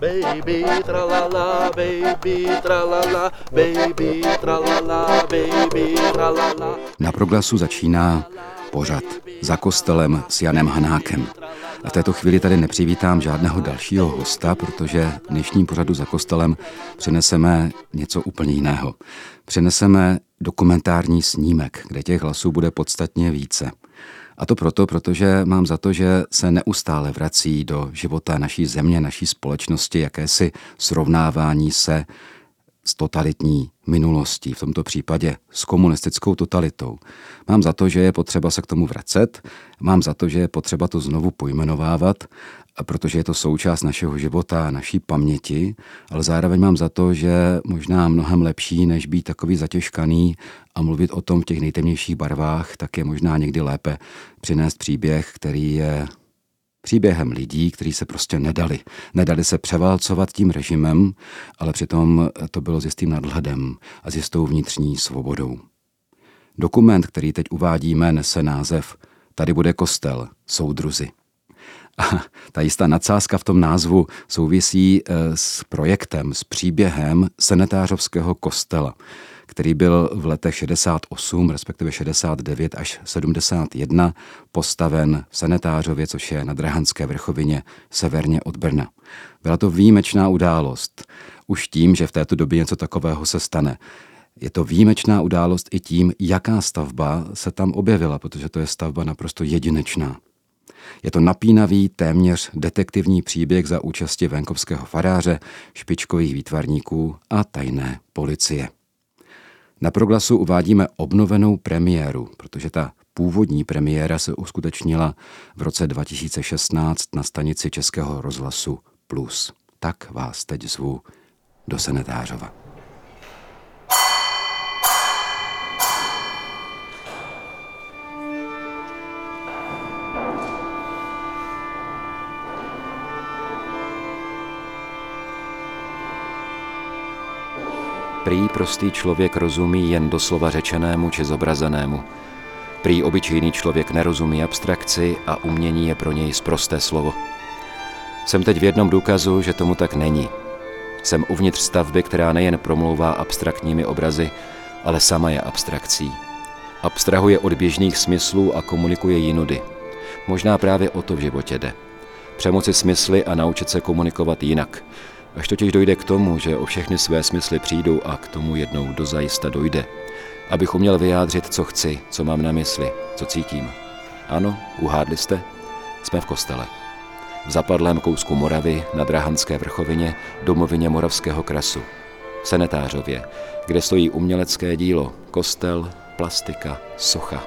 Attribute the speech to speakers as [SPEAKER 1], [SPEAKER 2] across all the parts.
[SPEAKER 1] Baby tralala, baby tralala, baby tralala, baby tralala.
[SPEAKER 2] Na proglasu začíná pořad za kostelem s Janem Hanákem. A v této chvíli tady nepřivítám žádného dalšího hosta, protože v dnešním pořadu za kostelem přineseme něco úplně jiného. Přineseme dokumentární snímek, kde těch hlasů bude podstatně více. A to proto, protože mám za to, že se neustále vrací do života naší země, naší společnosti, jakési srovnávání se s totalitní minulostí, v tomto případě s komunistickou totalitou. Mám za to, že je potřeba se k tomu vracet, mám za to, že je potřeba to znovu pojmenovávat, protože je to součást našeho života, naší paměti, ale zároveň mám za to, že možná mnohem lepší, než být takový zatěžkaný a mluvit o tom v těch nejtemnějších barvách, tak je možná někdy lépe přinést příběh, který je příběhem lidí, kteří se prostě nedali. Nedali se převálcovat tím režimem, ale přitom to bylo s jistým nadhledem a s jistou vnitřní svobodou. Dokument, který teď uvádíme, nese název Tady bude kostel, soudruzi. A ta jistá nadsázka v tom názvu souvisí eh, s projektem, s příběhem senetářovského kostela, který byl v letech 68, respektive 69 až 71 postaven v Senetářově, což je na Drahanské vrchovině severně od Brna. Byla to výjimečná událost, už tím, že v této době něco takového se stane. Je to výjimečná událost i tím, jaká stavba se tam objevila, protože to je stavba naprosto jedinečná. Je to napínavý, téměř detektivní příběh za účasti venkovského faráře, špičkových výtvarníků a tajné policie. Na proglasu uvádíme obnovenou premiéru, protože ta původní premiéra se uskutečnila v roce 2016 na stanici Českého rozhlasu Plus. Tak vás teď zvu do Senetářova. Prý prostý člověk rozumí jen doslova řečenému či zobrazenému. Prý obyčejný člověk nerozumí abstrakci a umění je pro něj zprosté slovo. Jsem teď v jednom důkazu, že tomu tak není. Jsem uvnitř stavby, která nejen promlouvá abstraktními obrazy, ale sama je abstrakcí. Abstrahuje od běžných smyslů a komunikuje jinudy. Možná právě o to v životě jde. Přemoci smysly a naučit se komunikovat jinak, Až totiž dojde k tomu, že o všechny své smysly přijdu a k tomu jednou dozajista dojde, abych uměl vyjádřit, co chci, co mám na mysli, co cítím. Ano, uhádli jste? Jsme v kostele. V zapadlém kousku Moravy na Drahanské vrchovině, domovině Moravského krasu. V Senetářově, kde stojí umělecké dílo, kostel, plastika, socha.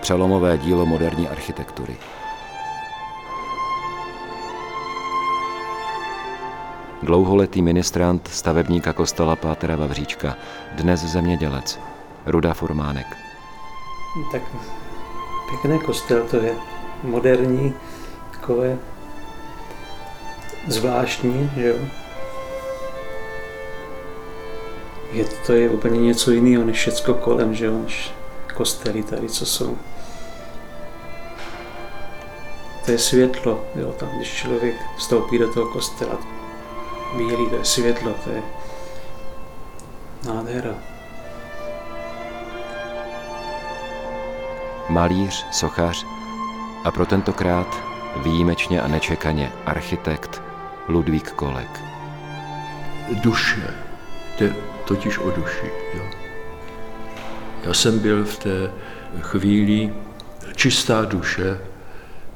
[SPEAKER 2] Přelomové dílo moderní architektury. Dlouholetý ministrant stavebníka kostela Pátera Vavříčka, dnes zemědělec, Ruda Furmánek.
[SPEAKER 3] Tak pěkný kostel to je, moderní, takové zvláštní, že jo. Je, to je úplně něco jiného než všecko kolem, že jo, než kostely tady, co jsou. To je světlo, jo, tam, když člověk vstoupí do toho kostela, bílý, to je světlo, to je nádhera.
[SPEAKER 2] Malíř, sochař a pro tentokrát výjimečně a nečekaně architekt Ludvík Kolek.
[SPEAKER 4] Duše, jde totiž o duši. Jo. Já jsem byl v té chvíli čistá duše,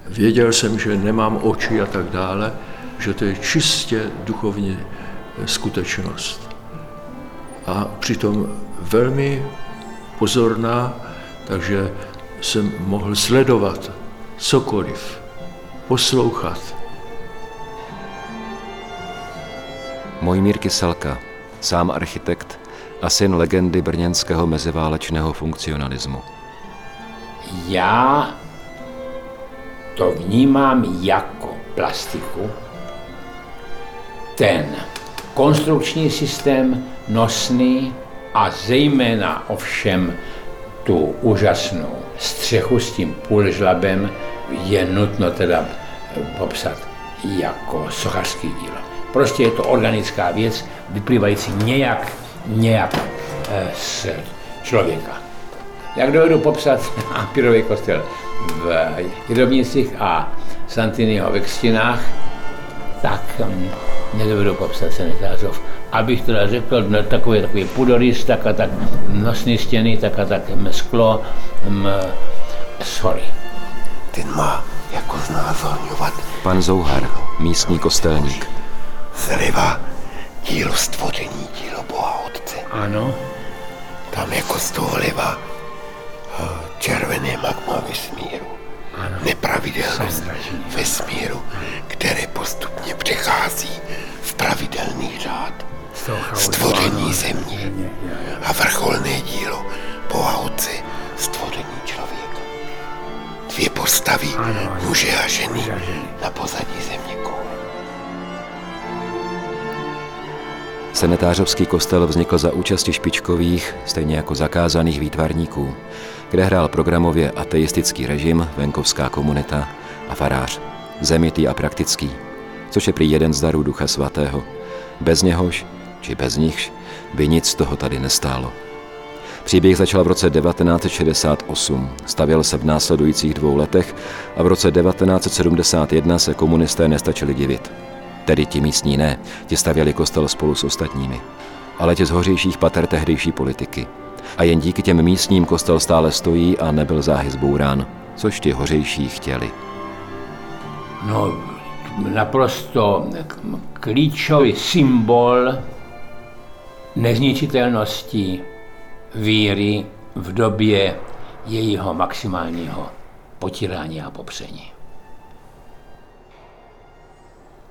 [SPEAKER 4] věděl jsem, že nemám oči a tak dále, že to je čistě duchovní skutečnost. A přitom velmi pozorná, takže jsem mohl sledovat cokoliv, poslouchat.
[SPEAKER 2] Mojmír Kyselka, sám architekt a syn legendy brněnského meziválečného funkcionalismu.
[SPEAKER 5] Já to vnímám jako plastiku, ten konstrukční systém nosný a zejména ovšem tu úžasnou střechu s tím půlžlabem je nutno teda popsat jako sochařský dílo. Prostě je to organická věc, vyplývající nějak, nějak eh, z člověka. Jak dovedu popsat Ampirový kostel v Jedovnicích a Santiniho ve Kstinách, tak nedovedu popsat sanitářov. Abych teda řekl, no, takový, takový pudorys, tak a tak nosní stěny, tak a tak sklo, m, sorry.
[SPEAKER 6] Ten má jako znázorňovat
[SPEAKER 7] Pan Zouhar, místní kostelník.
[SPEAKER 6] zleva dílo stvoření, dílo Boha Otce.
[SPEAKER 5] Ano,
[SPEAKER 6] Tam jako z toho leva eh, červené magma vesmíru. Nepravidelnost vesmíru, které postupně přechází v pravidelný řád. Stvoření země a vrcholné dílo Boha Otce, stvoření člověka. Dvě postavy, muže a ženy, na pozadí země koule.
[SPEAKER 7] Senetářovský kostel vznikl za účasti špičkových, stejně jako zakázaných výtvarníků, kde hrál programově ateistický režim, venkovská komunita a farář, zemitý a praktický, což je prý jeden z darů Ducha Svatého. Bez něhož, či bez nichž, by nic z toho tady nestálo. Příběh začal v roce 1968, stavěl se v následujících dvou letech a v roce 1971 se komunisté nestačili divit. Tedy ti místní ne, ti stavěli kostel spolu s ostatními. Ale ti z hořejších pater tehdejší politiky. A jen díky těm místním kostel stále stojí a nebyl záhy zbourán, což ti hořejší chtěli.
[SPEAKER 5] no naprosto klíčový symbol nezničitelnosti víry v době jejího maximálního potírání a popření.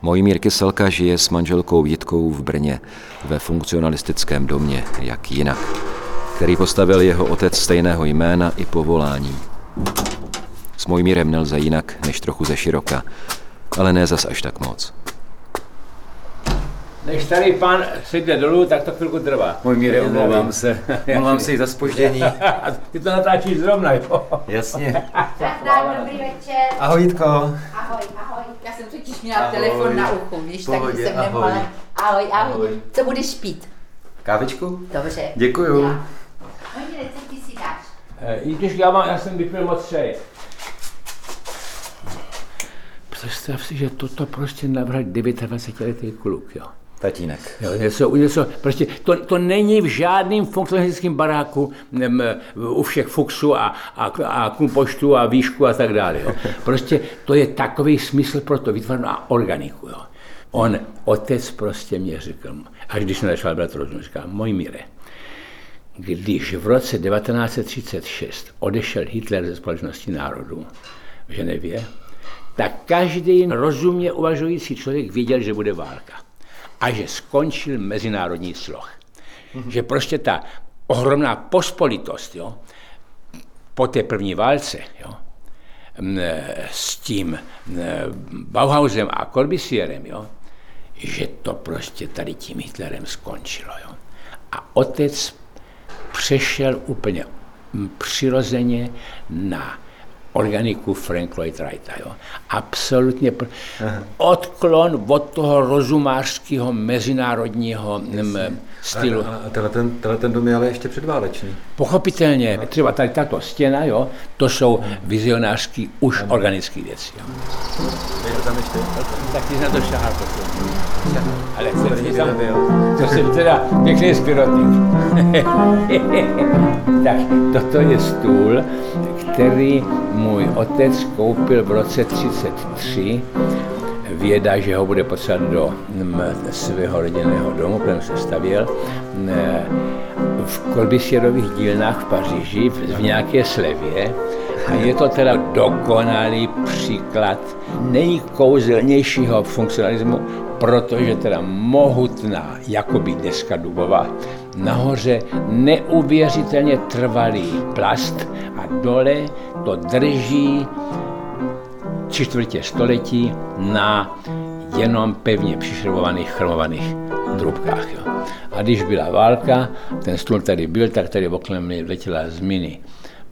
[SPEAKER 7] Mojmír Kyselka žije s manželkou Jitkou v Brně ve funkcionalistickém domě, jak jinak, který postavil jeho otec stejného jména i povolání. S Mojmírem nelze jinak než trochu ze široka, ale ne zas až tak moc.
[SPEAKER 5] Než tady pán sejde dolů, tak to chvilku trvá.
[SPEAKER 8] Můj míre, omlouvám se. Omlouvám se i za spoždění.
[SPEAKER 5] Ty to natáčíš zrovna, jo?
[SPEAKER 8] Jasně.
[SPEAKER 9] Nazdar, dobrý večer.
[SPEAKER 8] Ahoj Jitko.
[SPEAKER 9] Ahoj, ahoj. Já jsem totiž měla
[SPEAKER 8] Ahoj.
[SPEAKER 9] telefon na uchu, víš, tak jsem
[SPEAKER 8] ahoj.
[SPEAKER 9] nemohla. Ahoj, ahoj.
[SPEAKER 8] Ahoj.
[SPEAKER 9] Co budeš pít?
[SPEAKER 8] Kávičku?
[SPEAKER 9] Dobře.
[SPEAKER 8] Děkuju.
[SPEAKER 9] Já. Hodně, co ty si dáš?
[SPEAKER 5] Eh, I když já, mám, já jsem vypil moc čaje. Představ si, že toto prostě navrhl 29-letý kluk, jo.
[SPEAKER 8] Tatínek.
[SPEAKER 5] Jo, něco, něco, prostě to, to není v žádném funkcionalistickém baráku nem, u všech fuxů a, a, a kumpoštů a výšku a tak dále. Jo. Prostě to je takový smysl pro to vytvořeno a organiku. Jo. On, otec prostě mě řekl, až když jsem začal brát rozum, říká, můj míre, když v roce 1936 odešel Hitler ze společnosti národů v Ženevě, tak každý rozumně uvažující člověk věděl, že bude válka a že skončil mezinárodní sloh. Že prostě ta ohromná pospolitost jo, po té první válce jo, s tím Bauhausem a Corbusierem, jo, že to prostě tady tím Hitlerem skončilo. Jo. A otec přešel úplně přirozeně na organiku Frank Lloyd Wrighta. Jo. Absolutně pr- odklon od toho rozumářského mezinárodního mm, stylu.
[SPEAKER 8] A, a tenhle, ten, tenhle ten dům je ale ještě předválečný.
[SPEAKER 5] Pochopitelně, třeba tady tato stěna, jo, to jsou vizionářský už organické věci. Jo. Tak jsi na to šahal. Ale jsem ti tam byl. To jsem teda pěkný spirotník. tak toto je stůl, který můj otec koupil v roce 33 věda, že ho bude potřebovat do mm, svého rodinného domu, kterém se stavěl, ne, v Kolbisierových dílnách v Paříži v, v nějaké slevě. A je to teda dokonalý příklad nejkouzelnějšího funkcionalismu, protože teda mohutná, jakoby deska dubová, nahoře neuvěřitelně trvalý plast a dole to drží tři čtvrtě století na jenom pevně přišrobovaných chromovaných trubkách. Jo. A když byla válka, ten stůl tady byl, tak tady okolo mě letěla z miny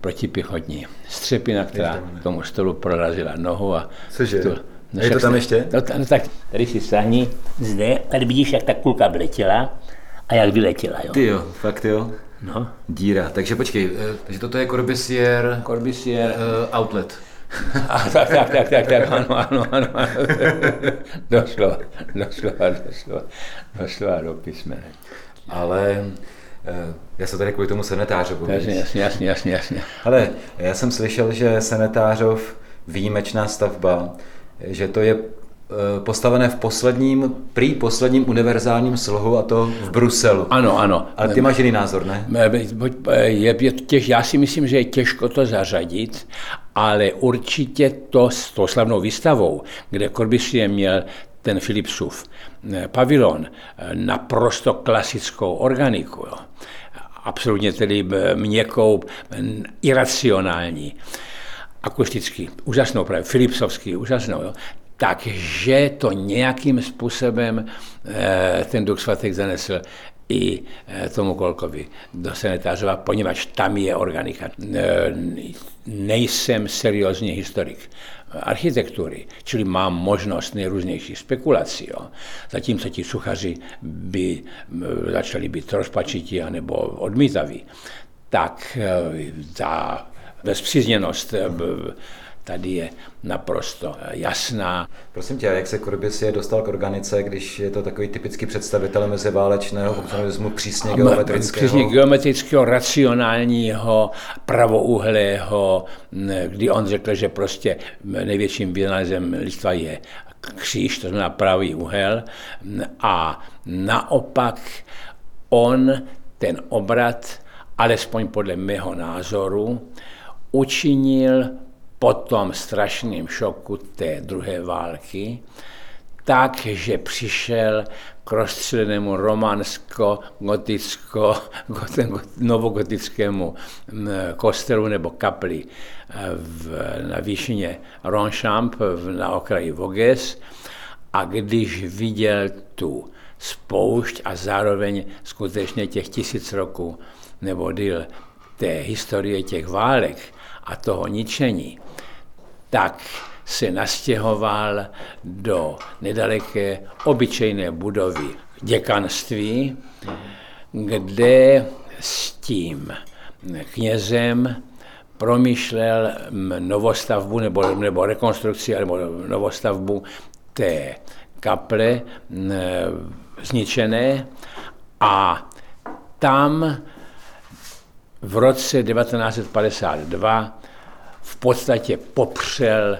[SPEAKER 5] protipěchotní střepina, která tomu stolu prorazila nohu a
[SPEAKER 8] Cože?
[SPEAKER 5] stůl-
[SPEAKER 8] A je to tam ještě?
[SPEAKER 5] No, no tak tady si sahni zde, tady vidíš, jak ta kulka vletěla a jak vyletěla, jo.
[SPEAKER 8] Ty jo, fakt jo.
[SPEAKER 5] No,
[SPEAKER 7] Díra. Takže počkej, eh, takže toto je Corbusier
[SPEAKER 5] Corbusier,
[SPEAKER 7] uh, outlet.
[SPEAKER 5] A, tak, tak, tak, tak, tak, ano, ano, ano, ano. Doslova, doslova, doslova, doslova do písmene.
[SPEAKER 7] Ale eh, já se tady kvůli tomu Senetářovu.
[SPEAKER 5] Jasně, jasně, jasně, jasně, jasně.
[SPEAKER 7] Ale já jsem slyšel, že Senetářov výjimečná stavba, že to je postavené v posledním, prý posledním univerzálním slohu a to v Bruselu.
[SPEAKER 5] Ano, ano.
[SPEAKER 7] Ale ty máš jiný názor, ne?
[SPEAKER 5] Je, je těž, já si myslím, že je těžko to zařadit, ale určitě to s tou slavnou výstavou, kde Corbusier měl ten Philipsův eh, pavilon, eh, naprosto klasickou organiku, jo. absolutně tedy eh, měkkou, eh, iracionální, akustický, úžasnou právě, Philipsovský, úžasnou, jo. Takže to nějakým způsobem eh, ten Duch svatek zanesl i eh, tomu Kolkovi do Senetářova, poněvadž tam je organika. Eh, nejsem seriózní historik architektury, čili mám možnost nejrůznějších spekulací. Jo. Zatímco ti suchaři by začali být rozpačití anebo odmítaví, tak ta bezpřízněnost tady je naprosto eh, jasná.
[SPEAKER 7] Prosím tě, jak se Corbusier dostal k organice, když je to takový typický představitel meziválečného funkcionalismu přísně geometrického?
[SPEAKER 5] Přísně geometrického, racionálního, pravouhlého, m, kdy on řekl, že prostě největším vynálezem lidstva je kříž, to znamená pravý úhel. M, A naopak on ten obrat, alespoň podle mého názoru, učinil po tom strašném šoku té druhé války, tak, že přišel k rozstřelenému romansko-goticko, novogotickému kostelu nebo kapli eh, v, na výšině Ronchamp na okraji Voges a když viděl tu spoušť a zároveň skutečně těch tisíc roků nebo díl té historie těch válek a toho ničení, tak se nastěhoval do nedaleké obyčejné budovy děkanství, kde s tím knězem promýšlel mm, novostavbu nebo, nebo rekonstrukci nebo novostavbu té kaple zničené. A tam v roce 1952 v podstatě popřel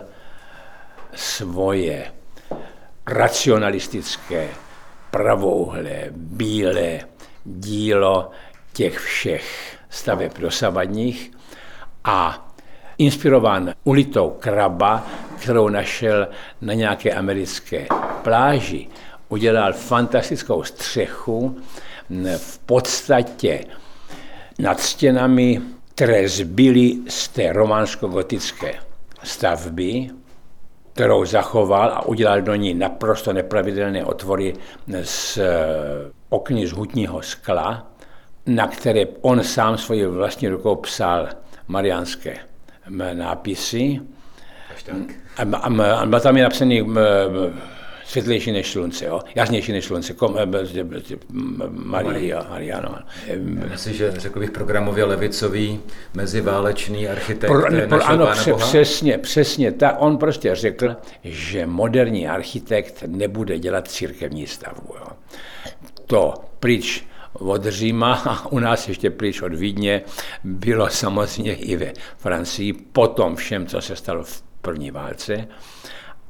[SPEAKER 5] svoje racionalistické, pravouhlé, bílé dílo těch všech staveb dosavadních a inspirován ulitou kraba, kterou našel na nějaké americké pláži, udělal fantastickou střechu v podstatě nad stěnami, které zbyly z té románsko-gotické stavby, kterou zachoval a udělal do ní naprosto nepravidelné otvory z eh, okny z hutního skla, na které on sám svojí vlastní rukou psal mariánské nápisy. A, a, a, a tam je napsaný světlejší než slunce, jo? jasnější než slunce, kom, Maria, Mariano.
[SPEAKER 7] Myslíš, že řekl bych programově levicový meziválečný architekt
[SPEAKER 5] Pro, ne, pro, ano, pře, přesně, přesně. Tak on prostě řekl, že moderní architekt nebude dělat církevní stavbu. Jo. To pryč od Říma a u nás ještě pryč od Vídně bylo samozřejmě i ve Francii po tom všem, co se stalo v první válce.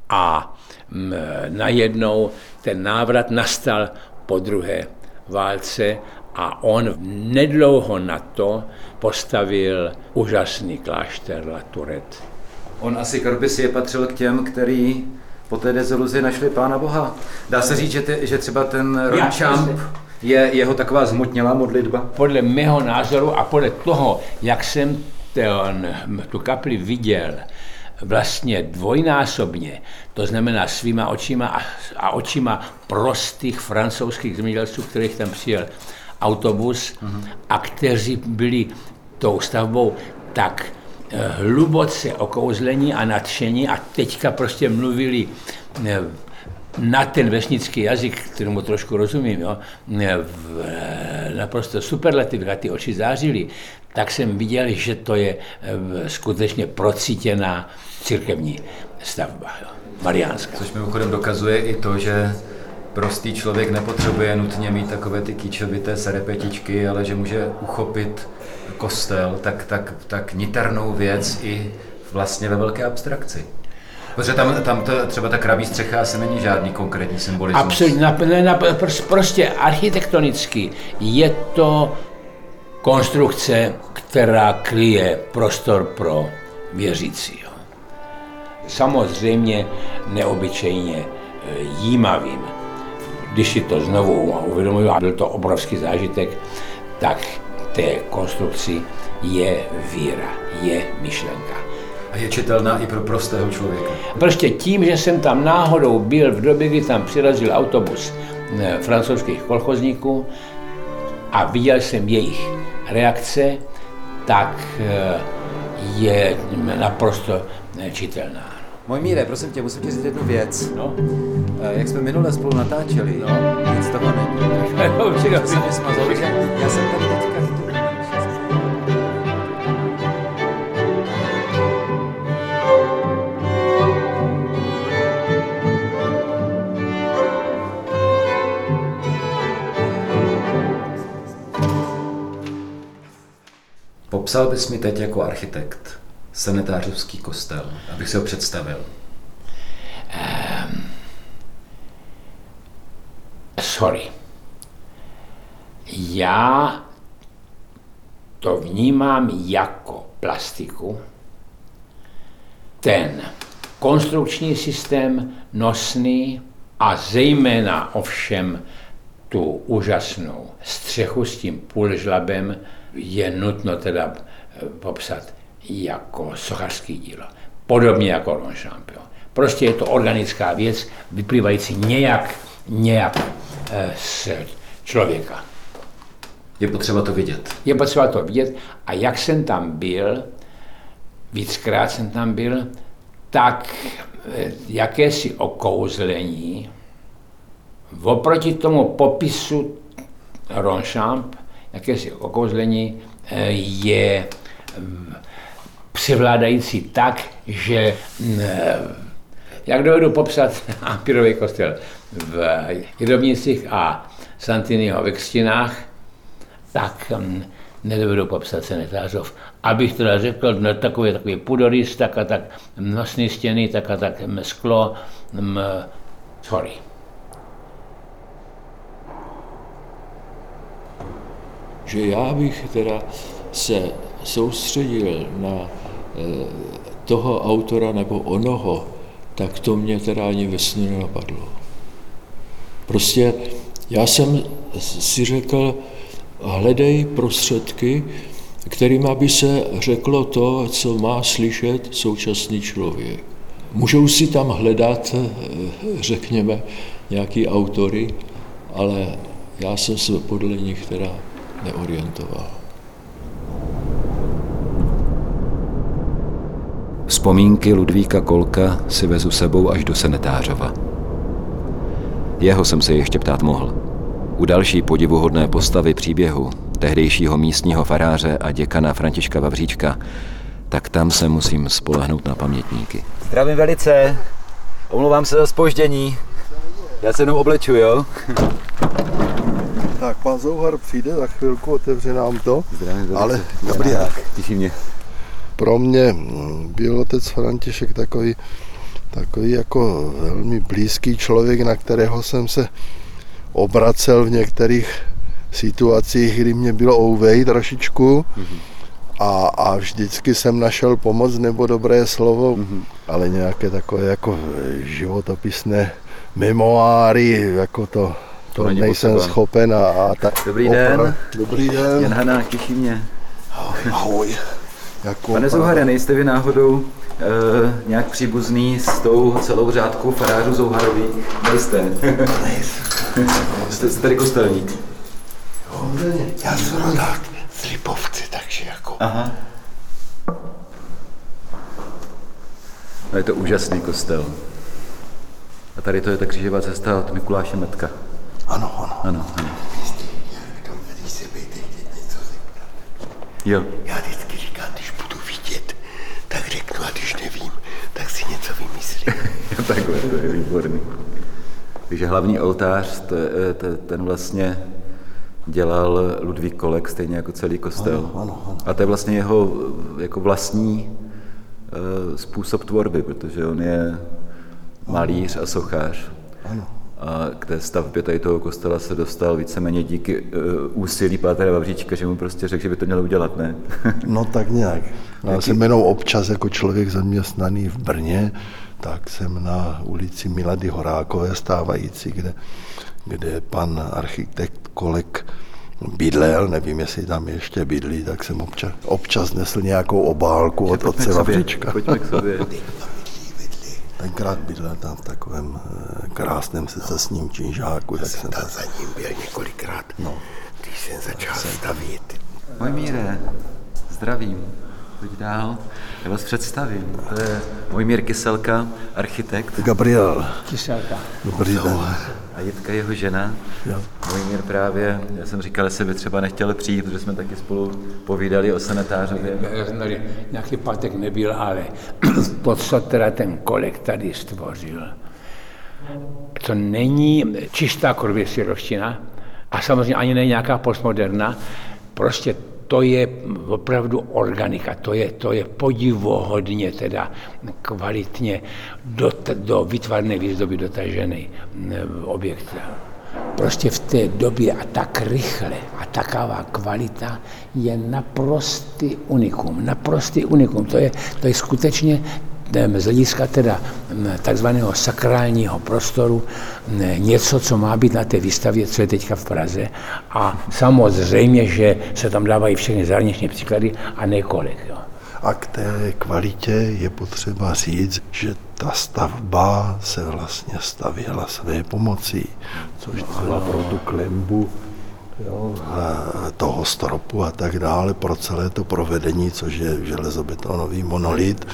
[SPEAKER 5] A najednou ten návrat nastal po druhé válce a on nedlouho na to postavil úžasný klášter La Tourette.
[SPEAKER 7] On asi Corbusier patřil k těm, který po té deziluzi našli Pána Boha. Dá se říct, že, ty, že třeba ten Ronchamp je jeho taková zmutnělá modlitba?
[SPEAKER 5] Podle mého názoru a podle toho, jak jsem ten, tu kapli viděl, vlastně dvojnásobně, to znamená svýma očima a, a očima prostých francouzských zemědělců, kterých tam přijel autobus mm-hmm. a kteří byli tou stavbou tak eh, hluboce okouzlení a nadšení a teďka prostě mluvili eh, na ten vesnický jazyk, kterému trošku rozumím, jo, eh, v, naprosto superlativ, a ty oči zářily, tak jsem viděl, že to je skutečně procítěná církevní stavba, jo, mariánská.
[SPEAKER 7] Což mimochodem dokazuje i to, že prostý člověk nepotřebuje nutně mít takové ty kýčovité serepetičky, ale že může uchopit kostel tak, tak, tak niternou věc i vlastně ve velké abstrakci. Protože tam, tam to, třeba ta kraví střecha asi není žádný konkrétní symbolismus.
[SPEAKER 5] Absolutně, na, na, prostě architektonicky je to konstrukce, která kryje prostor pro věřící. Jo. Samozřejmě neobyčejně e, jímavým. Když si to znovu uvědomuji, a byl to obrovský zážitek, tak té konstrukci je víra, je myšlenka.
[SPEAKER 7] A je čitelná i pro prostého člověka.
[SPEAKER 5] Prostě tím, že jsem tam náhodou byl v době, kdy tam přirazil autobus eh, francouzských kolchozníků a viděl jsem jejich reakce, tak eh, je naprosto čitelná.
[SPEAKER 7] Můj míre, prosím tě, musím ti říct jednu věc.
[SPEAKER 5] No.
[SPEAKER 7] Eh, Jak jsme minule spolu natáčeli,
[SPEAKER 5] No.
[SPEAKER 7] nic toho není. Že já jsem tady teďka Popsal bys mi teď jako architekt senetářovský kostel, abych si ho představil.
[SPEAKER 5] Sorry. Já to vnímám jako plastiku. Ten konstrukční systém nosný a zejména ovšem tu úžasnou střechu s tím půlžlabem je nutno teda eh, popsat jako sochařský dílo. Podobně jako Ronchamp. jo. Prostě je to organická věc, vyplývající nějak, nějak eh, z člověka.
[SPEAKER 7] Je potřeba to vidět.
[SPEAKER 5] Je potřeba to vidět. A jak jsem tam byl, víckrát jsem tam byl, tak eh, jakési okouzlení oproti tomu popisu Ronchamp, jakési okouzlení eh, je mm, převládající tak, že mm, eh, jak dovedu popsat Ampirový kostel v Jedovnicích a Santiniho ve Kstinách, tak mm, nedovedu popsat Senetářov. Abych teda řekl, no, takový, takový pudorys, tak a tak nosné stěny, tak a tak sklo, mm, sorry.
[SPEAKER 4] Že já bych teda se soustředil na eh, toho autora nebo onoho, tak to mě teda ani ve snu nenapadlo. Prostě já jsem si řekl, hledej prostředky, kterým by se řeklo to, co má slyšet současný člověk. Můžou si tam hledat, eh, řekněme, nějaký autory, ale já jsem se podle nich teda neorientoval.
[SPEAKER 7] Vzpomínky Ludvíka Kolka si vezu sebou až do Senetářova. Jeho jsem se ještě ptát mohl. U další podivuhodné postavy příběhu, tehdejšího místního faráře a děkana Františka Vavříčka, tak tam se musím spolehnout na pamětníky. Zdravím velice, omlouvám se za spoždění. Já se jenom obleču, jo?
[SPEAKER 10] Tak pan Zouhar přijde za chvilku, otevře nám to.
[SPEAKER 7] Zdravím.
[SPEAKER 10] Ale dobrý jak.
[SPEAKER 7] Těší mě.
[SPEAKER 10] Pro mě mm, byl otec František takový, takový jako velmi blízký člověk, na kterého jsem se obracel v některých situacích, kdy mě bylo ouvej trošičku a, a vždycky jsem našel pomoc nebo dobré slovo, ale nějaké takové jako životopisné memoáry, jako to, to,
[SPEAKER 7] není
[SPEAKER 10] nejsem
[SPEAKER 7] potřeba.
[SPEAKER 10] schopen a, a tak.
[SPEAKER 7] Dobrý den.
[SPEAKER 10] Dobrý den.
[SPEAKER 7] Jan Hanák, těší mě.
[SPEAKER 10] Ahoj. Jako
[SPEAKER 7] Pane Zouhare, nejste vy náhodou e, nějak příbuzný s tou celou řádkou farářů Zouharový? Nejste. jste, jste tady kostelník.
[SPEAKER 6] Já jsem rodák z Lipovci, takže jako
[SPEAKER 7] Aha. No je to úžasný kostel. A tady to je ta křížová cesta od Mikuláše Metka.
[SPEAKER 10] Ano, ano.
[SPEAKER 7] Ano, ano.
[SPEAKER 6] Když se bejte něco
[SPEAKER 7] Jo.
[SPEAKER 6] Já vždycky říkám, když budu vidět, tak řeknu, a když nevím, tak si něco vymyslím.
[SPEAKER 7] Takhle, to je výborný. Takže hlavní oltář, to, je- to, ten vlastně dělal Ludvík Kolek, stejně jako celý kostel.
[SPEAKER 10] Ano, ano, ano.
[SPEAKER 7] A to je vlastně jeho eh, jako vlastní eh, způsob tvorby, protože on je malíř a sochař.
[SPEAKER 10] Ano.
[SPEAKER 7] A k té stavbě tady toho kostela se dostal víceméně díky uh, úsilí Pátra Vavříčka, že mu prostě řekl, že by to měl udělat, ne?
[SPEAKER 10] No tak nějak. Já jsem jenom občas jako člověk zaměstnaný v Brně, tak jsem na ulici Milady Horákové stávající, kde, kde pan architekt Kolek bydlel, nevím, jestli tam ještě bydlí, tak jsem občas, občas nesl nějakou obálku od otce Vavříčka.
[SPEAKER 7] Pojďme k sobě.
[SPEAKER 10] Tenkrát bydlel tam v takovém eh, krásném secesním činžáku, tak jsem
[SPEAKER 6] Tam za ním byl několikrát, no. když jsem začal stavět.
[SPEAKER 7] Můj míre, zdravím. Pojď dál. Já vás představím. To je Mojmír Kyselka, architekt.
[SPEAKER 10] Gabriel,
[SPEAKER 5] Kyselka.
[SPEAKER 10] dobrý den.
[SPEAKER 7] A Jitka jeho žena.
[SPEAKER 10] Jo.
[SPEAKER 7] Mojmír právě, já jsem říkal, že by třeba nechtěl přijít, protože jsme taky spolu povídali o sanitářově.
[SPEAKER 5] Já jsem tady nějaký pátek nebyl, ale to, co teda ten kolek tady stvořil, to není čistá korvěsirovština a samozřejmě ani není nějaká postmoderna, prostě to je opravdu organika, to je, to je podivuhodně teda kvalitně do, do vytvarné výzdoby dotažený mm, objekt. Prostě v té době a tak rychle a taková kvalita je naprostý unikum, naprostý unikum. To je, to je skutečně z hlediska teda em, takzvaného sakrálního prostoru em, něco, co má být na té výstavě, co je teďka v Praze. A samozřejmě, že se tam dávají všechny zahraniční příklady a nekolik. Jo.
[SPEAKER 10] A k té kvalitě je potřeba říct, že ta stavba se vlastně stavěla své pomocí, což třeba pro tu klembu jo, a toho stropu a tak dále, pro celé to provedení, což je železobetonový monolit.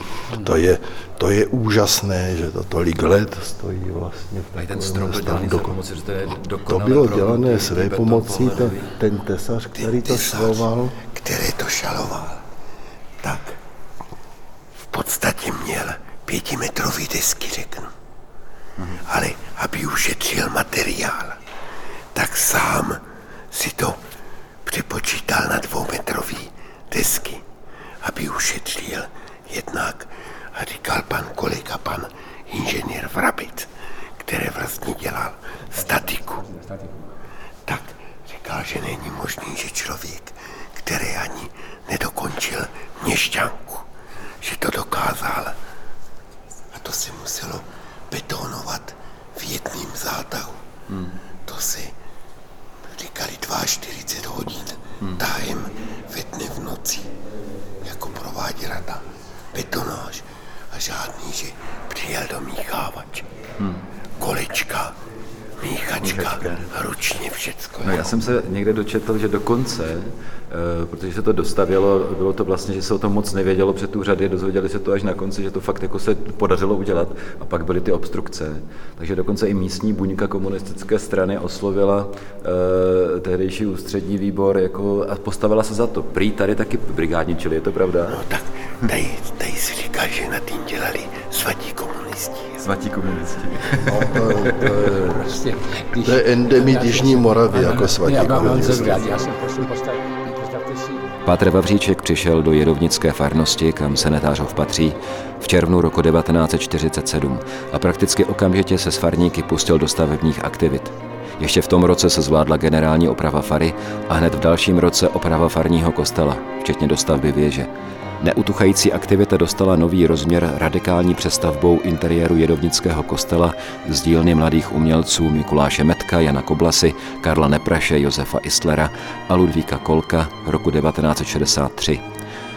[SPEAKER 10] To je, to je úžasné, že to tolik let stojí vlastně v
[SPEAKER 7] ten strop byl
[SPEAKER 10] stavu.
[SPEAKER 7] dělaný za
[SPEAKER 10] Doko-
[SPEAKER 7] pomoci, že to je
[SPEAKER 10] To bylo dělané své pomocí, ten, ten tesař, který to
[SPEAKER 6] tesař.
[SPEAKER 10] šloval.
[SPEAKER 6] který to šaloval, tak v podstatě měl pětimetrový desky, řeknu. Ale aby ušetřil materiál, tak sám si to přepočítal na dvoumetrový desky, aby ušetřil jednak, a říkal pan kolega, pan inženýr Vrabic, který vlastně dělal statiku tak říkal, že není možný, že člověk, který ani nedokončil měšťanku, že to dokázal. A to se muselo betonovat v jedním zátahu. Hmm. To si říkali 42 hodin hmm. tájem ve dne v noci, jako prováděla ta betonáž a žádný, že přijel do míchávač. Hmm. Kolečka, míchačka, ručně všecko.
[SPEAKER 7] No, já jsem se někde dočetl, že dokonce, eh, protože se to dostavilo, bylo to vlastně, že se o tom moc nevědělo před úřady, dozvěděli se to až na konci, že to fakt jako se podařilo udělat a pak byly ty obstrukce. Takže dokonce i místní buňka komunistické strany oslovila eh, tehdejší ústřední výbor jako, a postavila se za to. Prý tady taky brigádničili, je to pravda?
[SPEAKER 6] No tak tady, tady si říká, že na tím dělali svatí komunisti.
[SPEAKER 7] Svatí komunisti.
[SPEAKER 10] No, to, je- to, je,
[SPEAKER 5] Prostě, když,
[SPEAKER 10] to je endemit Jižní Moravy, jako svatí komunisti.
[SPEAKER 7] Pátr Vavříček přišel do jedovnické farnosti, kam Senetářov patří, v červnu roku 1947 a prakticky okamžitě se s farníky pustil do stavebních aktivit. Ještě v tom roce se zvládla generální oprava fary a hned v dalším roce oprava farního kostela, včetně dostavby věže. Neutuchající aktivita dostala nový rozměr radikální přestavbou interiéru jedovnického kostela z dílny mladých umělců Mikuláše Metka, Jana Koblasy, Karla Nepraše, Josefa Islera a Ludvíka Kolka roku 1963.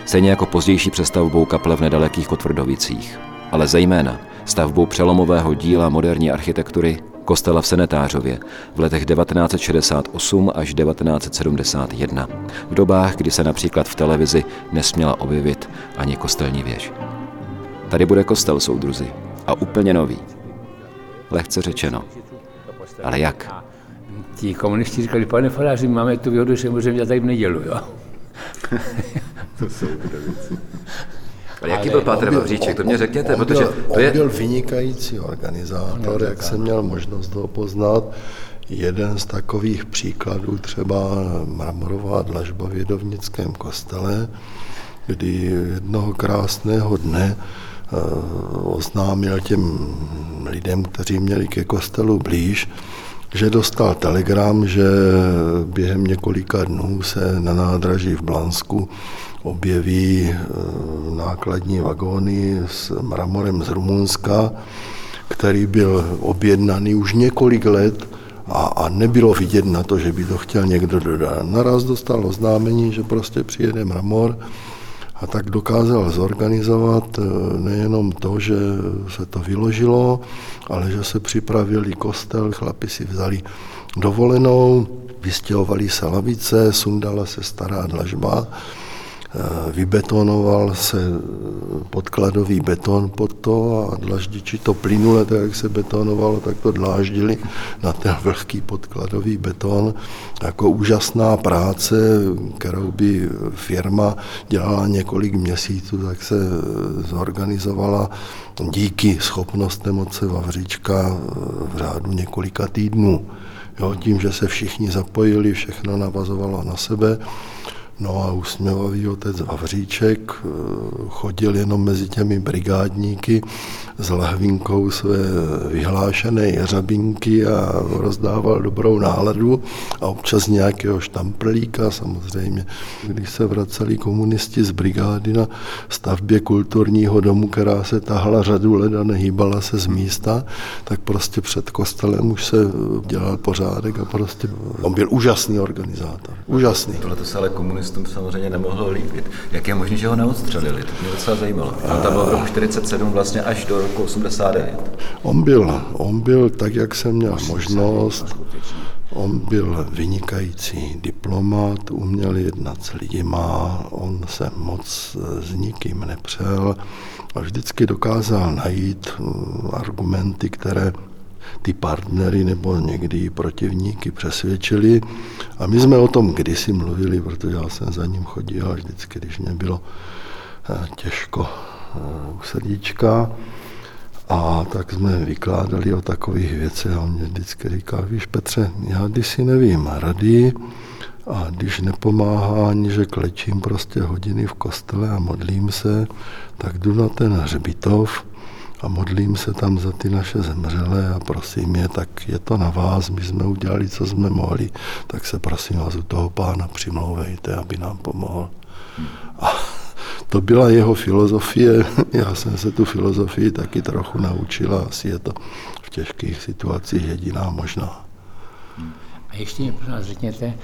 [SPEAKER 7] Stejně jako pozdější přestavbou kaple v nedalekých Kotvrdovicích. Ale zejména stavbou přelomového díla moderní architektury kostela v Senetářově v letech 1968 až 1971, v dobách, kdy se například v televizi nesměla objevit ani kostelní věž. Tady bude kostel, soudruzi. A úplně nový. Lehce řečeno. Ale jak?
[SPEAKER 5] Ti komunisti říkali, pane faráři, máme tu výhodu, že můžeme dělat tady v nedělu, jo.
[SPEAKER 8] to jsou věci. Ale jaký byl Pátr Vavříček, to mě řekněte,
[SPEAKER 10] on
[SPEAKER 8] protože
[SPEAKER 10] byl,
[SPEAKER 8] to je...
[SPEAKER 10] On byl vynikající organizátor, jak jsem měl možnost ho poznat. Jeden z takových příkladů třeba mramorová dlažba v Jedovnickém kostele, kdy jednoho krásného dne eh, oznámil těm lidem, kteří měli ke kostelu blíž, že dostal telegram, že během několika dnů se na nádraží v Blansku objeví eh, nákladní vagóny s mramorem z Rumunska, který byl objednaný už několik let a, a nebylo vidět na to, že by to chtěl někdo dodat. Naraz dostal oznámení, že prostě přijede mramor a tak dokázal zorganizovat eh, nejenom to, že se to vyložilo, ale že se připravili kostel, chlapi si vzali dovolenou, vystěhovali se lavice, sundala se stará dlažba, vybetonoval se podkladový beton pod to a dlaždiči to plynule, tak jak se betonovalo, tak to dláždili na ten vlhký podkladový beton. Jako úžasná práce, kterou by firma dělala několik měsíců, tak se zorganizovala díky schopnostem otce Vavříčka v řádu několika týdnů. Jo, tím, že se všichni zapojili, všechno navazovalo na sebe. No a usměvavý otec Vavříček eh, chodil jenom mezi těmi brigádníky s lahvinkou své vyhlášené jeřabinky a rozdával dobrou náladu a občas nějakého štamprlíka samozřejmě. Když se vraceli komunisti z brigády na stavbě kulturního domu, která se tahla řadu let a nehýbala se z místa, tak prostě před kostelem už se dělal pořádek a prostě on byl úžasný organizátor. Úžasný.
[SPEAKER 8] Tohle to se ale komunistům samozřejmě nemohlo líbit. Jak je možné, že ho neodstřelili? To mě docela zajímalo. On tam byl v roku 47 vlastně až do roku 89.
[SPEAKER 10] On byl, on byl tak, jak jsem měl možnost, on byl vynikající diplomat, uměl jednat s lidima, on se moc s nikým nepřel a vždycky dokázal najít mm, argumenty, které ty partnery nebo někdy protivníky přesvědčili. A my jsme o tom kdysi mluvili, protože já jsem za ním chodil a vždycky, když mě bylo eh, těžko eh, u srdíčka, a tak jsme vykládali o takových věcech a on mě vždycky říkal, víš Petře, já když si nevím rady a když nepomáhá ani, že klečím prostě hodiny v kostele a modlím se, tak jdu na ten hřbitov a modlím se tam za ty naše zemřelé a prosím je, tak je to na vás, my jsme udělali, co jsme mohli, tak se prosím vás u toho pána přimlouvejte, aby nám pomohl. A to byla jeho filozofie, já jsem se tu filozofii taky trochu naučila, asi je to v těžkých situacích jediná možná.
[SPEAKER 5] A ještě mi prosím řekněte,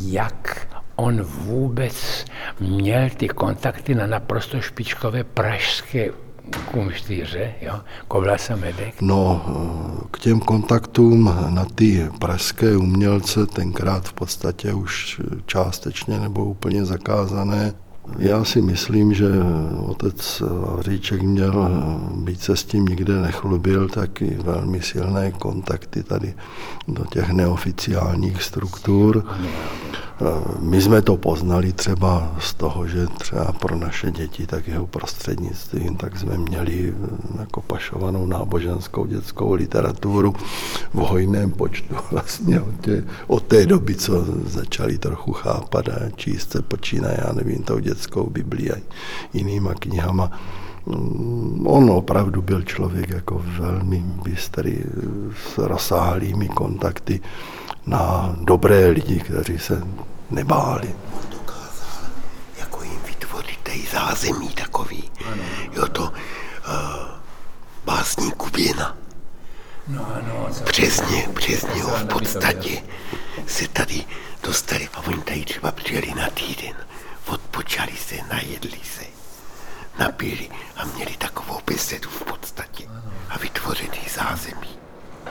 [SPEAKER 5] jak on vůbec měl ty kontakty na naprosto špičkové pražské kumštýře, jo, Kovlasa Medek.
[SPEAKER 10] No, k těm kontaktům na ty pražské umělce tenkrát v podstatě už částečně nebo úplně zakázané já si myslím, že otec Vavříček měl, být se s tím nikde nechlubil, tak i velmi silné kontakty tady do těch neoficiálních struktur. My jsme to poznali třeba z toho, že třeba pro naše děti, tak jeho prostřednictvím, tak jsme měli jako pašovanou náboženskou dětskou literaturu v hojném počtu vlastně od, tě, od té doby, co začali trochu chápat a číst se počínaje, já nevím, tou dětskou Biblii a jinýma knihama. On opravdu byl člověk jako velmi bystrý, s rozsáhlými kontakty na dobré lidi, kteří se nebáli.
[SPEAKER 6] On dokázal jako jim vytvořit tej zázemí takový. Ano. Jo to uh, básní Kuběna.
[SPEAKER 5] No, ano,
[SPEAKER 6] přesně, přesně, v podstatě se tady dostali a oni tady třeba přijeli na týden, odpočali se, najedli se, napili a měli takovou besedu v podstatě a vytvořený zázemí.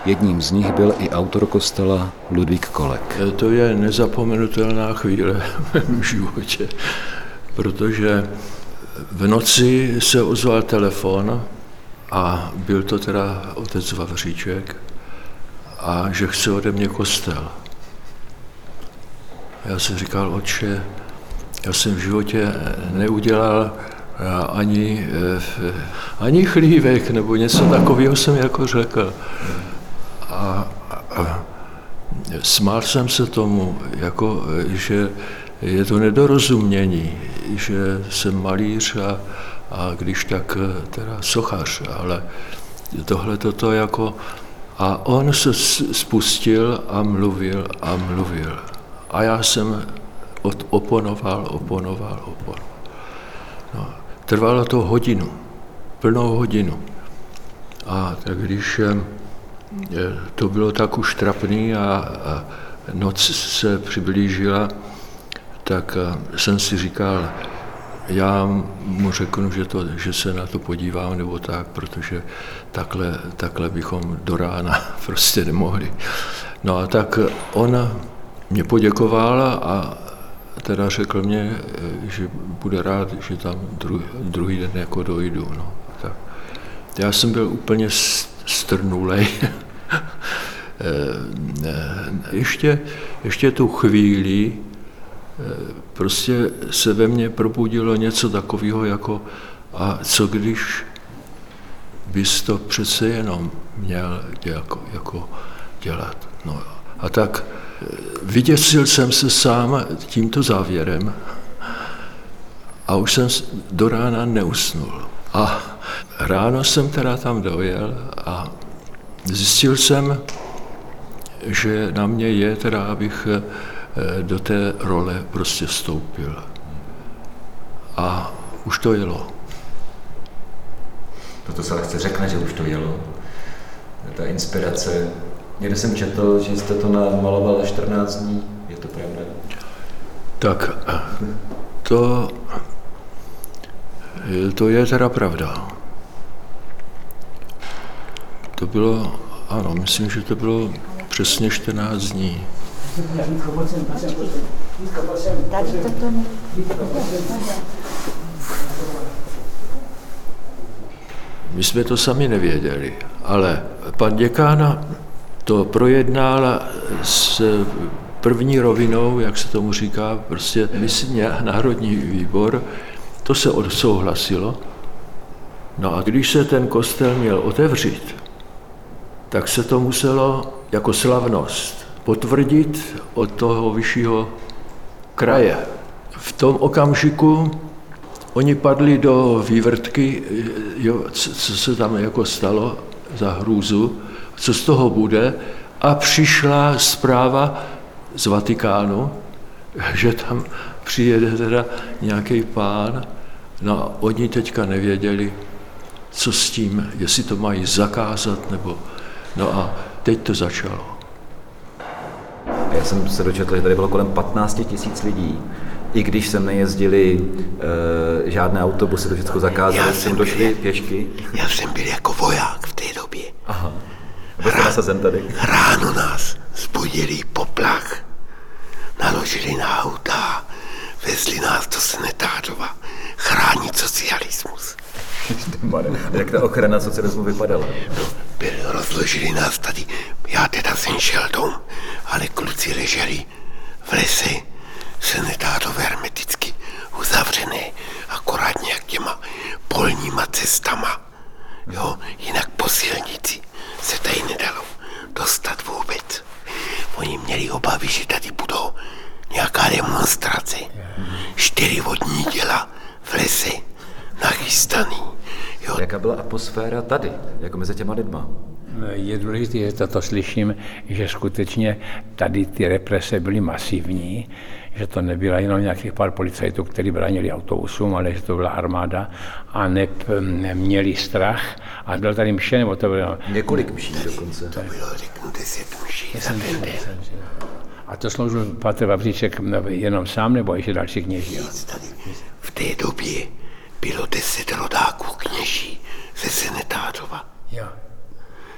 [SPEAKER 7] Jedním z nich byl i autor kostela Ludvík Kolek.
[SPEAKER 4] To je nezapomenutelná chvíle v mém životě, protože v noci se ozval telefon a byl to teda otec Vavříček a že chce ode mě kostel. Já jsem říkal, otče, já jsem v životě neudělal eh, ani, eh, ani chlívek nebo něco takového jsem jako řekl. A, a smál jsem se tomu, jako, že je to nedorozumění, že jsem malíř a, a když tak teda sochař, ale tohle toto jako... A on se spustil a mluvil a mluvil. A já jsem oponoval, oponoval, oponoval. No, trvalo to hodinu, plnou hodinu. A tak když to bylo tak už trapný a, a noc se přiblížila, tak jsem si říkal, já mu řeknu, že, to, že se na to podívám nebo tak, protože takhle, takhle bychom do rána prostě nemohli. No a tak on mě poděkoval a teda řekl mě, že bude rád, že tam druhý, druhý den jako dojdu. No. Tak. Já jsem byl úplně strnulej. ještě, ještě tu chvíli prostě se ve mně probudilo něco takového jako a co když bys to přece jenom měl jako, jako dělat. No a tak vyděsil jsem se sám tímto závěrem a už jsem do rána neusnul. A ráno jsem teda tam dojel a zjistil jsem, že na mě je teda, abych eh, do té role prostě vstoupil. A už to jelo.
[SPEAKER 8] Proto se lehce řekne, že už to jelo. Ta inspirace. Někde jsem četl, že jste to namaloval 14 dní. Je to pravda?
[SPEAKER 4] Tak to, to je teda pravda. To bylo, ano, myslím, že to bylo přesně 14 dní. My jsme to sami nevěděli, ale pan děkána to projednal s první rovinou, jak se tomu říká, prostě myslím, národní výbor, to se odsouhlasilo. No a když se ten kostel měl otevřít, tak se to muselo jako slavnost potvrdit od toho vyššího kraje. V tom okamžiku oni padli do vývrtky, jo, co se tam jako stalo za hrůzu, co z toho bude, a přišla zpráva z Vatikánu, že tam přijede teda nějaký pán, no a oni teďka nevěděli, co s tím, jestli to mají zakázat, nebo no a teď to začalo.
[SPEAKER 8] Já jsem se dočetl, že tady bylo kolem 15 tisíc lidí. I když sem nejezdili e, žádné autobusy, to všechno zakázali, jsem došli pěšky.
[SPEAKER 6] Já jsem byl jako voják v té době.
[SPEAKER 8] Aha. Byl nasazen tady?
[SPEAKER 6] Ráno nás zbudili poplach, naložili na auta, vezli nás do Senetárova, chránit socialismus.
[SPEAKER 8] Jak ta ochrana socialismu vypadala?
[SPEAKER 6] No, byl, rozložili nás tady. Já teda jsem šel dom, ale kluci leželi v lese, senetárové hermeticky uzavřené, akorát nějak těma polníma cestama. Jo, jinak po silnici dostat vůbec. Oni měli obavy, že tady budou nějaká demonstrace. Čtyři vodní děla v lese nachystaný. Jo.
[SPEAKER 8] Jaká byla atmosféra tady, jako mezi těma lidma?
[SPEAKER 5] Je důležité, že toto slyším, že skutečně tady ty represe byly masivní, že to nebyla jenom nějakých pár policajtů, kteří bránili autobusům, ale že to byla armáda a ne, neměli strach. A byl tady mše, nebo to bylo...
[SPEAKER 8] Několik mší dokonce.
[SPEAKER 6] To bylo, řeknu, deset mší za
[SPEAKER 5] ten den. A to sloužil Patr Vavříček jenom sám, nebo ještě další kněží?
[SPEAKER 6] V té době bylo deset rodáků kněží ze Senetárova.
[SPEAKER 5] Jo.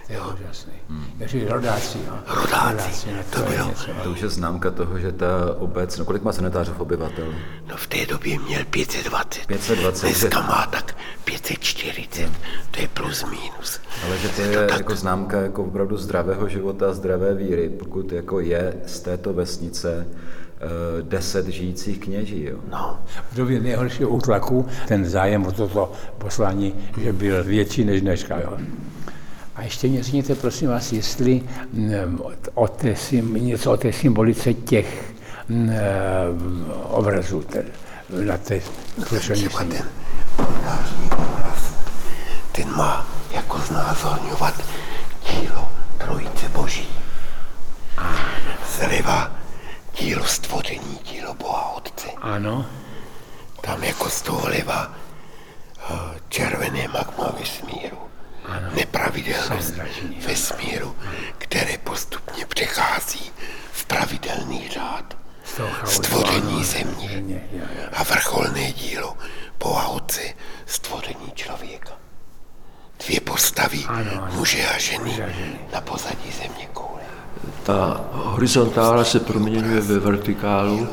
[SPEAKER 5] To je úžasný. Hmm. Takže rodáci, jo.
[SPEAKER 6] Rodáci,
[SPEAKER 5] no,
[SPEAKER 6] to
[SPEAKER 5] je
[SPEAKER 6] bylo.
[SPEAKER 5] něco,
[SPEAKER 8] To už je známka toho, že ta obec, no kolik má sanitářů obyvatel?
[SPEAKER 6] No v té době měl 520.
[SPEAKER 8] 520,
[SPEAKER 6] Dneska má tak 540. To je plus minus.
[SPEAKER 8] Ale že to je jako známka jako opravdu zdravého života, zdravé víry, pokud jako je z této vesnice eh, deset žijících kněží. Jo.
[SPEAKER 6] No,
[SPEAKER 5] V době nejhoršího útlaku ten zájem o toto poslání, že byl větší než dneška. Jo. A ještě mě řekněte, prosím vás, jestli mm, o té, něco o té symbolice těch mm, eh, obrazů na té
[SPEAKER 6] třeba ten oltářní obraz, ten má jako znázorňovat dílo Trojice Boží. Zleva dílo stvoření, dílo Boha Otce.
[SPEAKER 5] Ano,
[SPEAKER 6] Tam jako z toho leva eh, červené magma vesmíru. Nepravidelnost vesmíru, které postupně přechází v pravidelný řád. Stvoření země. A vrcholné dílo Boha Otce, stvoření člověka. Dvě postavy,
[SPEAKER 5] Ano, ano.
[SPEAKER 6] muže a ženy,
[SPEAKER 5] Muže a ženy.
[SPEAKER 6] na pozadí země koule.
[SPEAKER 4] Ta horizontála se proměňuje ve vertikálu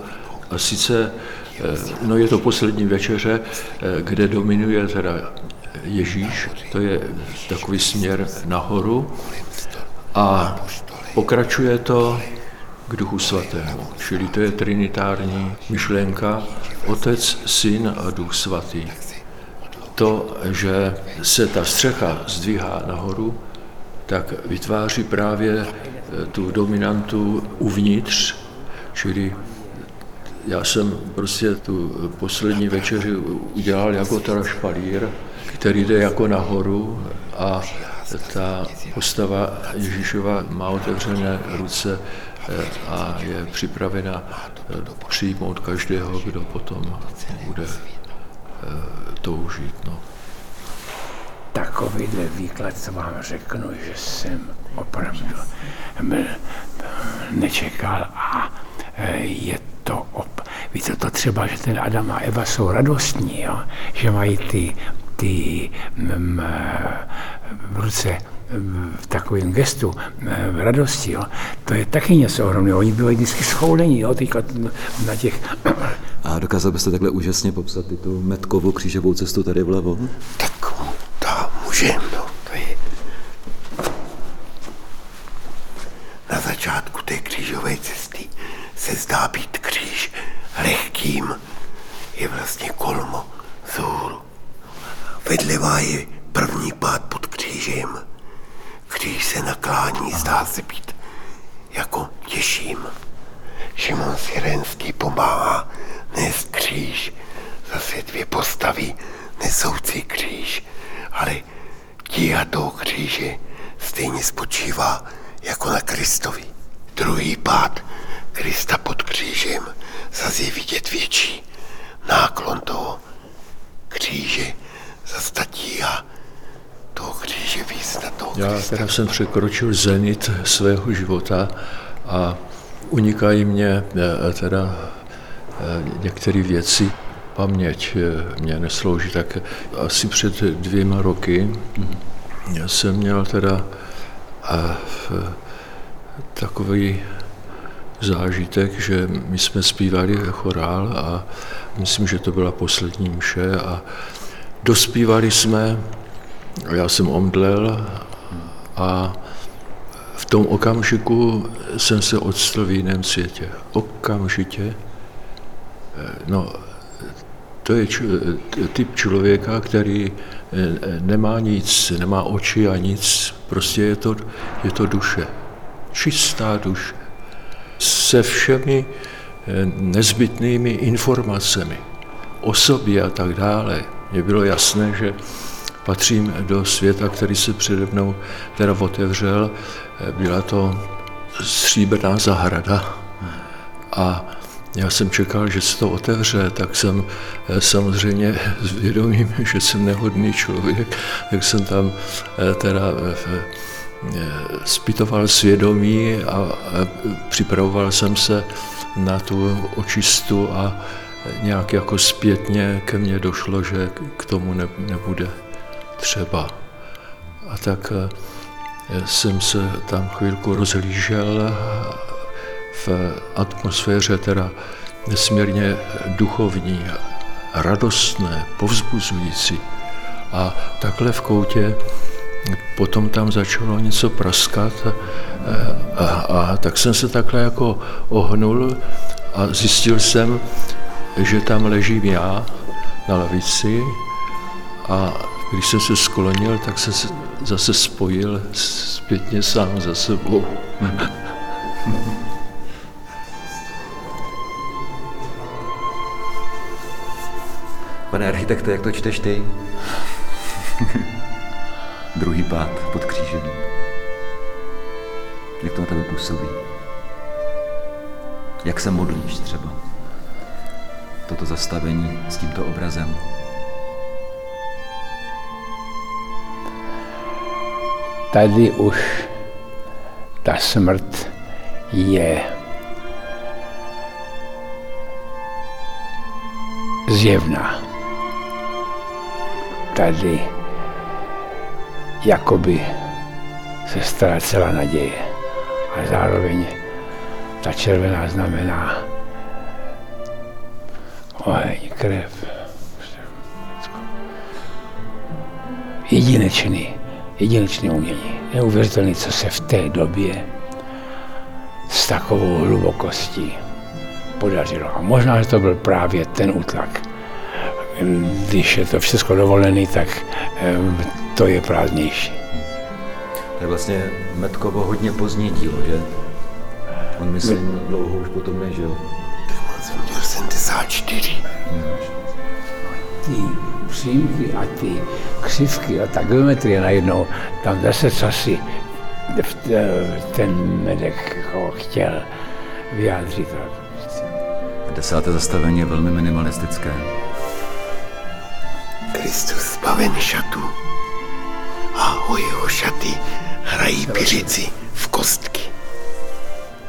[SPEAKER 4] a sice, eh, no je to poslední večeře, eh, kde dominuje teda Ježíš, to je takový směr nahoru a pokračuje to k Duchu Svatému, čili to je trinitární myšlenka, Otec, Syn a Duch Svatý. To, že se ta střecha zdvihá nahoru, tak vytváří právě eh, tu dominantu uvnitř, čili já jsem prostě tu poslední večeři udělal jako teda špalír, který jde jako nahoru a ta postava Ježíšova má otevřené ruce eh, a je připravena eh, přijmout každého, kdo potom bude eh, toužit. No.
[SPEAKER 5] Takovýhle výklad, co vám řeknu, že jsem opravdu byl, nečekal a je to op... Víte to třeba, že ten Adam a Eva jsou radostní, jo? že mají ty, ty eh, v ruce v takovém gestu v radosti, jo? to je taky něco ohromného. Oni byli vždycky schoulení, jo? teďka na těch
[SPEAKER 8] A dokázal byste takhle úžasně popsat i tu metkovou křížovou cestu tady vlevo?
[SPEAKER 6] Tak ta můžem, no, to je na začátku té křížové cesty se zdá být kříž lehkým, je vlastně kolmo vzhůru. Vedlevá je první pád pod křížem. Kříž se naklání, zdá se být jako těžším. Šimon Sirenský pomáhá nést kříž. Zase dvě postavy nesoucí kříž, ale tíha toho kříže stejně spočívá jako na Kristovi. Druhý pád Krista pod křížem zase je vidět větší náklon toho kříže, zase ta tíha toho kříže víc na toho
[SPEAKER 4] Já
[SPEAKER 6] Krista.
[SPEAKER 4] teda jsem překročil zenit svého života a unikají mě eh, teda eh, některé věci. Paměť eh, mě neslouží, tak asi před dvěma roky já jsem měl teda takový zážitek, že my jsme zpívali chorál a myslím, že to byla poslední mše a dospívali jsme, já jsem omdlel a v tom okamžiku jsem se odstl v jiném světě. Okamžitě. No, to je typ člověka, který eh, nemá nic, nemá oči a nic, prostě je to, je to duše. Čistá duše. Se všemi eh, nezbytnými informacemi o sobě a tak dále. Mně bylo jasné, že patřím do světa, který se přede mnou teda otevřel. Byla to stříbrná zahrada a já jsem čekal, že se to otevře, tak jsem eh, samozřejmě s vědomím, že jsem nehodný člověk, tak jsem tam eh, teda eh, zpytoval svědomí a připravoval jsem se na tu očistu a nějak jako zpětně ke mně došlo, že k tomu ne- nebude třeba. A tak eh, jsem se tam chvilku rozhlížel v atmosféře teda nesmírně duchovní, radostné, povzbuzující. A takhle v koutě potom tam začalo něco praskat a, a, a tak jsem se takhle jako ohnul a zjistil jsem, že tam ležím já na lavici a když jsem se sklonil, tak jsem se zase spojil zpětně sám za sebou.
[SPEAKER 7] Pane architekte, jak to čteš ty? Druhý pád pod křížem. Jak to na tebe působí? Jak se modlíš třeba? Toto zastavení s tímto obrazem.
[SPEAKER 5] Tady už ta smrt je zjevná. Tady jakoby se ztrácela naděje. A zároveň ta červená znamená oheň, krev. Jedinečný, jedinečný umění. Neuvěřitelný, co se v té době s takovou hlubokostí podařilo. A možná, že to byl právě ten útlak. Když je to všechno dovolený, tak to je prázdnější.
[SPEAKER 7] To je vlastně Metkovo hodně pozdní dílo, že? On myslím dlouho už potom nežil.
[SPEAKER 6] 74.
[SPEAKER 5] Ty přímky a ty křivky a ta geometrie najednou, tam zase co si ten medek jako chtěl vyjádřit.
[SPEAKER 7] Desáté zastavení je velmi minimalistické.
[SPEAKER 6] Kristus zbaven šatů a o jeho šaty hrají piřici v kostky.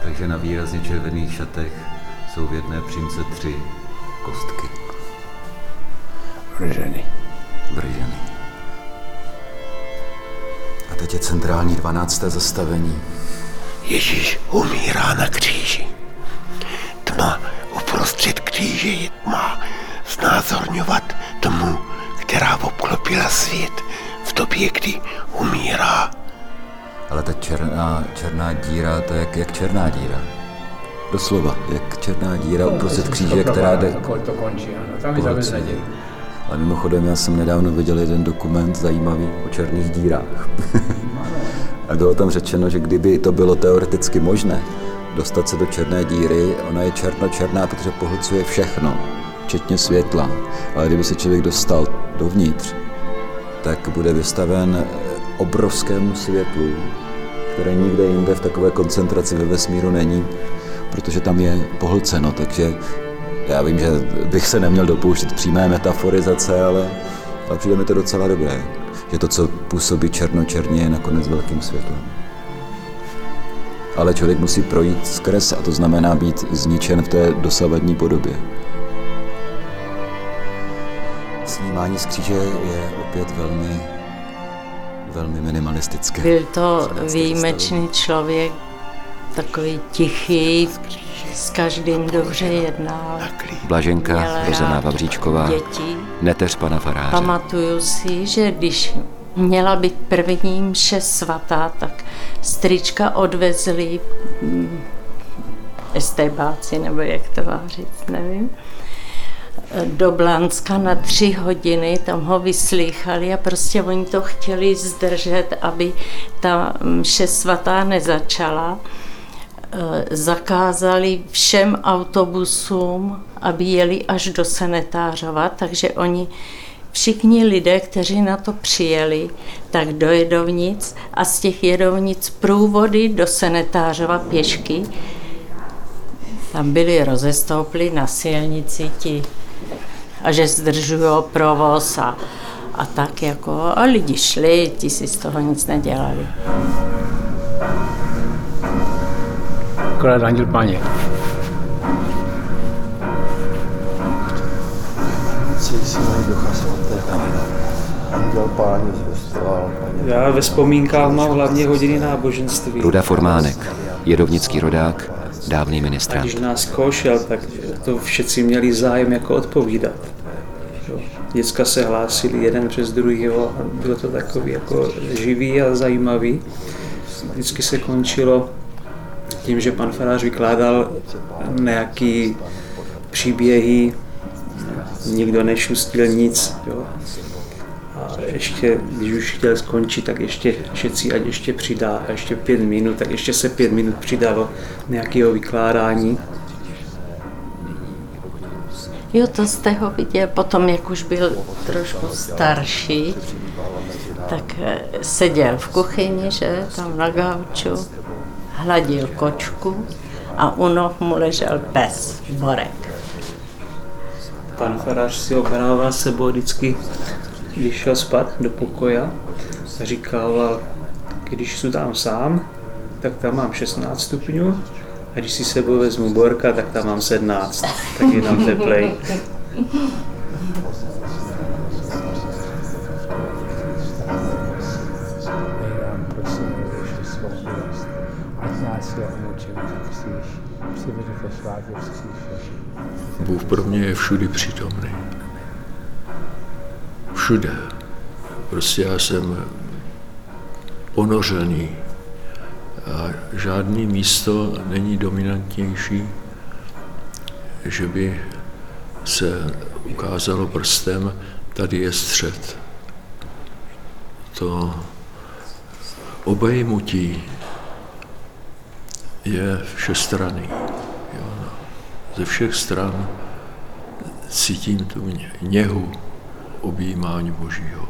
[SPEAKER 7] Takže na výrazně červených šatech jsou v jedné přímce tři kostky.
[SPEAKER 5] Vrženy.
[SPEAKER 7] Vrženy. A teď je centrální dvanácté zastavení.
[SPEAKER 6] Ježíš umírá na kříži. Tma uprostřed kříže je tma znázorňovat tmu, která obklopila svět v době, kdy umírá.
[SPEAKER 7] Ale ta černá, černá díra, to je jak, jak černá díra. Doslova, jak černá díra uprostřed kříže, která jde...
[SPEAKER 5] To končí, ano, tam je.
[SPEAKER 7] Ale mimochodem, já jsem nedávno viděl jeden dokument zajímavý o černých dírách. A bylo tam řečeno, že kdyby to bylo teoreticky možné, dostat se do černé díry, ona je černo-černá, protože pohlcuje všechno, včetně světla. Ale kdyby se člověk dostal dovnitř, tak bude vystaven obrovskému světlu, které nikde jinde v takové koncentraci ve vesmíru není, protože tam je pohlceno, takže já vím, že bych se neměl dopouštět přímé metaforizace, ale, ale přijde mi to docela dobré, že to, co působí černočerně, je nakonec velkým světlem. Ale člověk musí projít skrz a to znamená být zničen v té dosavadní podobě. Snímání z kříže je opět velmi, velmi minimalistické.
[SPEAKER 11] Byl to výjimečný člověk, takový tichý, s každým dobře jednal.
[SPEAKER 2] Blaženka, rozená Vavříčková,
[SPEAKER 11] děti.
[SPEAKER 2] neteř pana faráře.
[SPEAKER 11] Pamatuju si, že když měla být první mše svatá, tak strička odvezli hm, estébáci, nebo jak to má říct, nevím, do Blanska na tři hodiny, tam ho vyslýchali a prostě oni to chtěli zdržet, aby ta mše svatá nezačala zakázali všem autobusům, aby jeli až do Senetářova, takže oni všichni lidé, kteří na to přijeli, tak do Jedovnic a z těch Jedovnic průvody do Senetářova pěšky. Tam byli rozestoupli na silnici ti a že zdržují provoz a, a tak jako a lidi šli, ti si z toho nic nedělali.
[SPEAKER 5] Anděl páně
[SPEAKER 10] zvěstoval.
[SPEAKER 3] Já ve vzpomínkách mám hlavně hodiny náboženství.
[SPEAKER 7] Ruda Formánek, jedovnický rodák, dávný
[SPEAKER 3] A
[SPEAKER 7] ministrant.
[SPEAKER 3] když nás zkoušel, tak to všetci měli zájem jako odpovídat. Jo. Děcka se hlásili jeden přes druhého a bylo to takový jako živý a zajímavý. Vždycky se končilo tím, že pan farář vykládal nějaký příběhy, nikdo nešustil nic. Jo. A ještě, když už chtěl skončit, tak ještě všetci, ať ještě přidá, a ještě pět minut, tak ještě se pět minut přidalo nějakého vykládání.
[SPEAKER 11] Jo, to jste ho viděl potom, jak už byl trošku starší, tak eh, seděl v kuchyni, že, tam na gauču, hladil kočku a u noh mu ležel pes, Borek.
[SPEAKER 3] Pan farář si obrával sebou vždycky, když šel spát do pokoja a říkával, když jsou tam sám, tak tam mám 16 stupňů a když si sebou vezmu Borka, tak tam mám 17, tak je tam teplej.
[SPEAKER 4] Bůh pro mě je všudy přítomný. Všude. Prostě já jsem ponořený a žádný místo není dominantnější, že by se ukázalo prstem, tady je střed. To obejmutí je všestranný. Ze všech stran cítím tu ně- něhu objímání Božího.